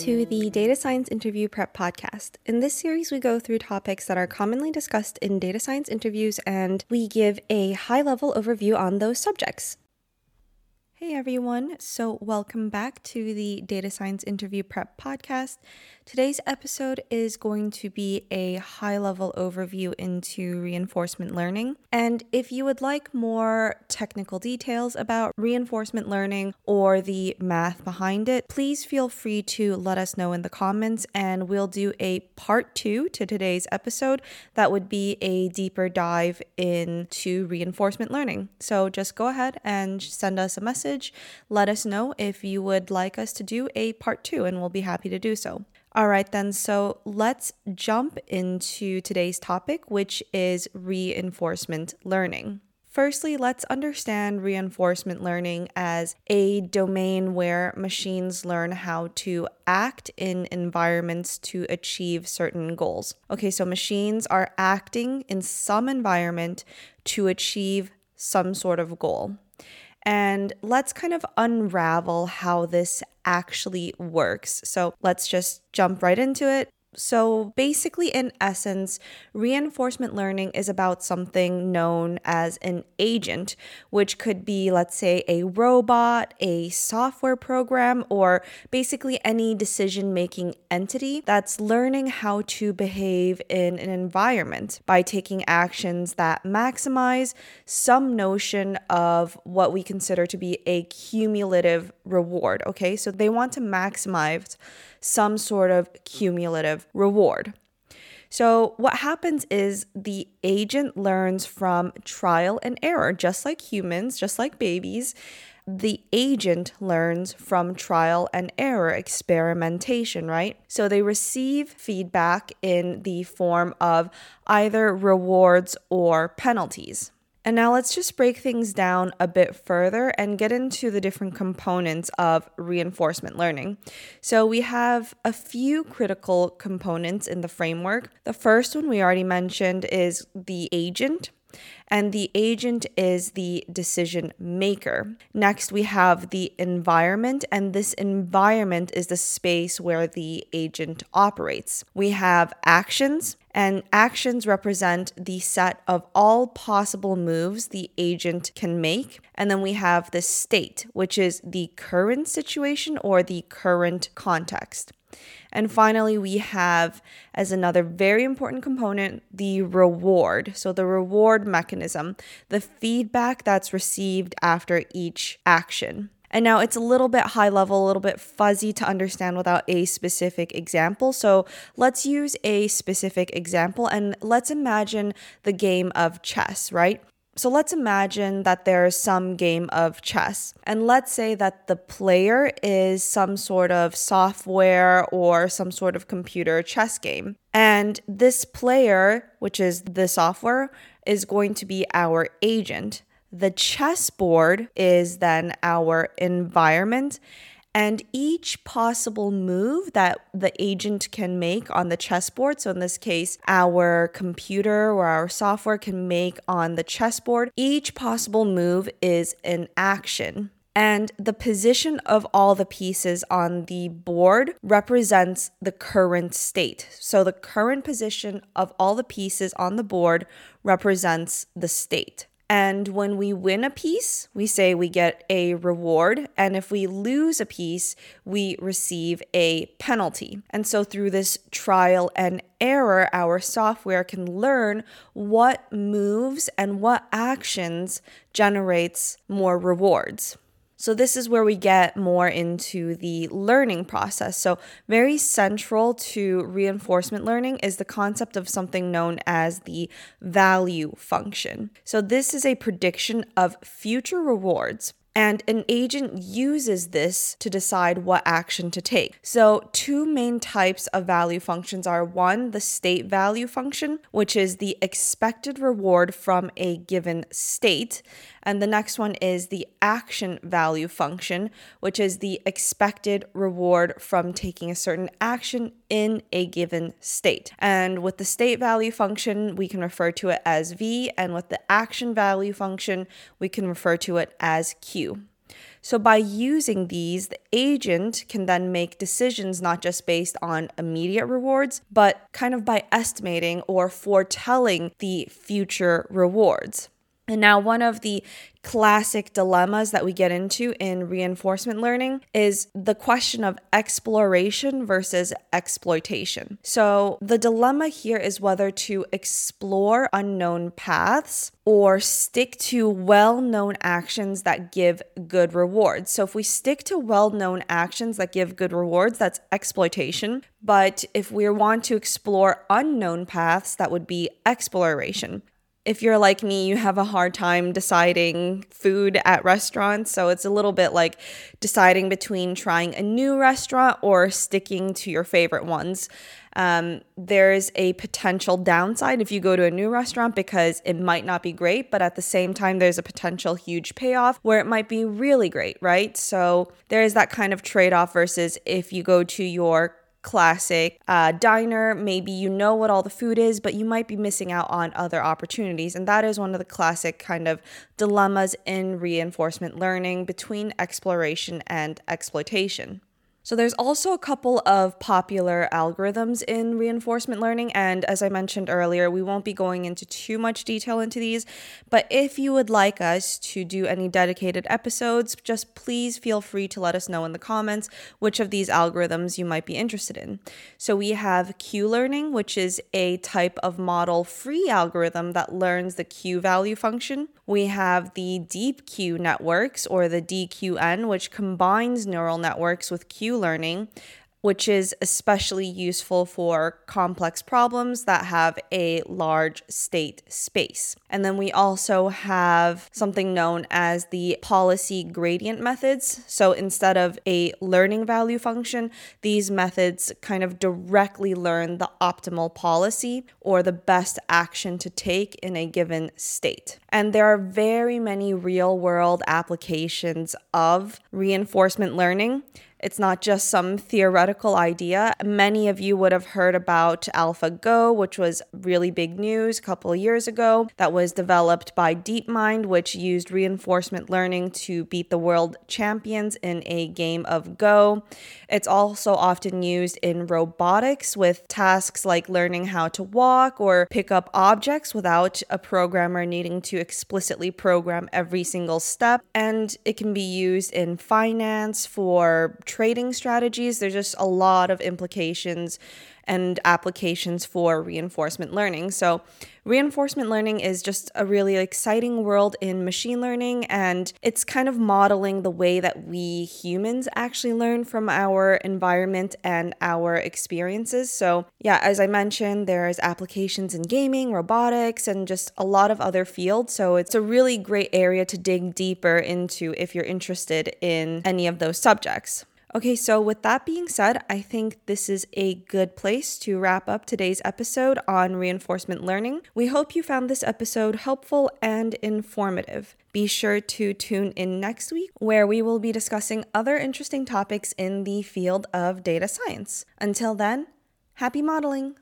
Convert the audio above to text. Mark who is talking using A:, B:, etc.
A: to the Data Science Interview Prep Podcast. In this series, we go through topics that are commonly discussed in data science interviews and we give a high level overview on those subjects. Hey everyone, so welcome back to the Data Science Interview Prep Podcast. Today's episode is going to be a high level overview into reinforcement learning. And if you would like more technical details about reinforcement learning or the math behind it, please feel free to let us know in the comments and we'll do a part two to today's episode that would be a deeper dive into reinforcement learning. So just go ahead and send us a message. Let us know if you would like us to do a part two, and we'll be happy to do so. All right, then. So let's jump into today's topic, which is reinforcement learning. Firstly, let's understand reinforcement learning as a domain where machines learn how to act in environments to achieve certain goals. Okay, so machines are acting in some environment to achieve some sort of goal. And let's kind of unravel how this actually works. So let's just jump right into it. So, basically, in essence, reinforcement learning is about something known as an agent, which could be, let's say, a robot, a software program, or basically any decision making entity that's learning how to behave in an environment by taking actions that maximize some notion of what we consider to be a cumulative reward. Okay, so they want to maximize some sort of cumulative reward. So, what happens is the agent learns from trial and error, just like humans, just like babies. The agent learns from trial and error experimentation, right? So they receive feedback in the form of either rewards or penalties. And now let's just break things down a bit further and get into the different components of reinforcement learning. So, we have a few critical components in the framework. The first one we already mentioned is the agent and the agent is the decision maker. Next, we have the environment, and this environment is the space where the agent operates. We have actions, and actions represent the set of all possible moves the agent can make. And then we have the state, which is the current situation or the current context. And finally, we have as another very important component the reward. So, the reward mechanism, the feedback that's received after each action. And now it's a little bit high level, a little bit fuzzy to understand without a specific example. So let's use a specific example and let's imagine the game of chess, right? So let's imagine that there's some game of chess. And let's say that the player is some sort of software or some sort of computer chess game. And this player, which is the software, is going to be our agent. The chessboard is then our environment. And each possible move that the agent can make on the chessboard, so in this case, our computer or our software can make on the chessboard, each possible move is an action. And the position of all the pieces on the board represents the current state. So the current position of all the pieces on the board represents the state. And when we win a piece, we say we get a reward. And if we lose a piece, we receive a penalty. And so through this trial and error, our software can learn what moves and what actions generates more rewards. So, this is where we get more into the learning process. So, very central to reinforcement learning is the concept of something known as the value function. So, this is a prediction of future rewards and an agent uses this to decide what action to take. So, two main types of value functions are one, the state value function, which is the expected reward from a given state. And the next one is the action value function, which is the expected reward from taking a certain action in a given state. And with the state value function, we can refer to it as V, and with the action value function, we can refer to it as Q. So, by using these, the agent can then make decisions not just based on immediate rewards, but kind of by estimating or foretelling the future rewards. And now, one of the classic dilemmas that we get into in reinforcement learning is the question of exploration versus exploitation. So, the dilemma here is whether to explore unknown paths or stick to well known actions that give good rewards. So, if we stick to well known actions that give good rewards, that's exploitation. But if we want to explore unknown paths, that would be exploration if you're like me, you have a hard time deciding food at restaurants. So it's a little bit like deciding between trying a new restaurant or sticking to your favorite ones. Um, there's a potential downside if you go to a new restaurant because it might not be great, but at the same time, there's a potential huge payoff where it might be really great, right? So there is that kind of trade off versus if you go to your classic uh, diner. Maybe you know what all the food is, but you might be missing out on other opportunities. And that is one of the classic kind of dilemmas in reinforcement learning between exploration and exploitation. So there's also a couple of popular algorithms in reinforcement learning and as I mentioned earlier, we won't be going into too much detail into these, but if you would like us to do any dedicated episodes, just please feel free to let us know in the comments which of these algorithms you might be interested in. So we have Q learning, which is a type of model free algorithm that learns the Q value function. We have the deep Q networks or the DQN, which combines neural networks with Q learning which is especially useful for complex problems that have a large state space. And then we also have something known as the policy gradient methods. So instead of a learning value function, these methods kind of directly learn the optimal policy or the best action to take in a given state. And there are very many real world applications of reinforcement learning. It's not just some theoretical idea. Many of you would have heard about AlphaGo, which was really big news a couple years ago, that was developed by DeepMind, which used reinforcement learning to beat the world champions in a game of Go. It's also often used in robotics with tasks like learning how to walk or pick up objects without a programmer needing to explicitly program every single step. And it can be used in finance for trading strategies. There's just a lot of implications and applications for reinforcement learning. So, reinforcement learning is just a really exciting world in machine learning, and it's kind of modeling the way that we humans actually learn from our environment and our experiences. So, yeah, as I mentioned, there's applications in gaming, robotics, and just a lot of other fields. So, it's a really great area to dig deeper into if you're interested in any of those subjects. Okay, so with that being said, I think this is a good place to wrap up today's episode on reinforcement learning. We hope you found this episode helpful and informative. Be sure to tune in next week where we will be discussing other interesting topics in the field of data science. Until then, happy modeling!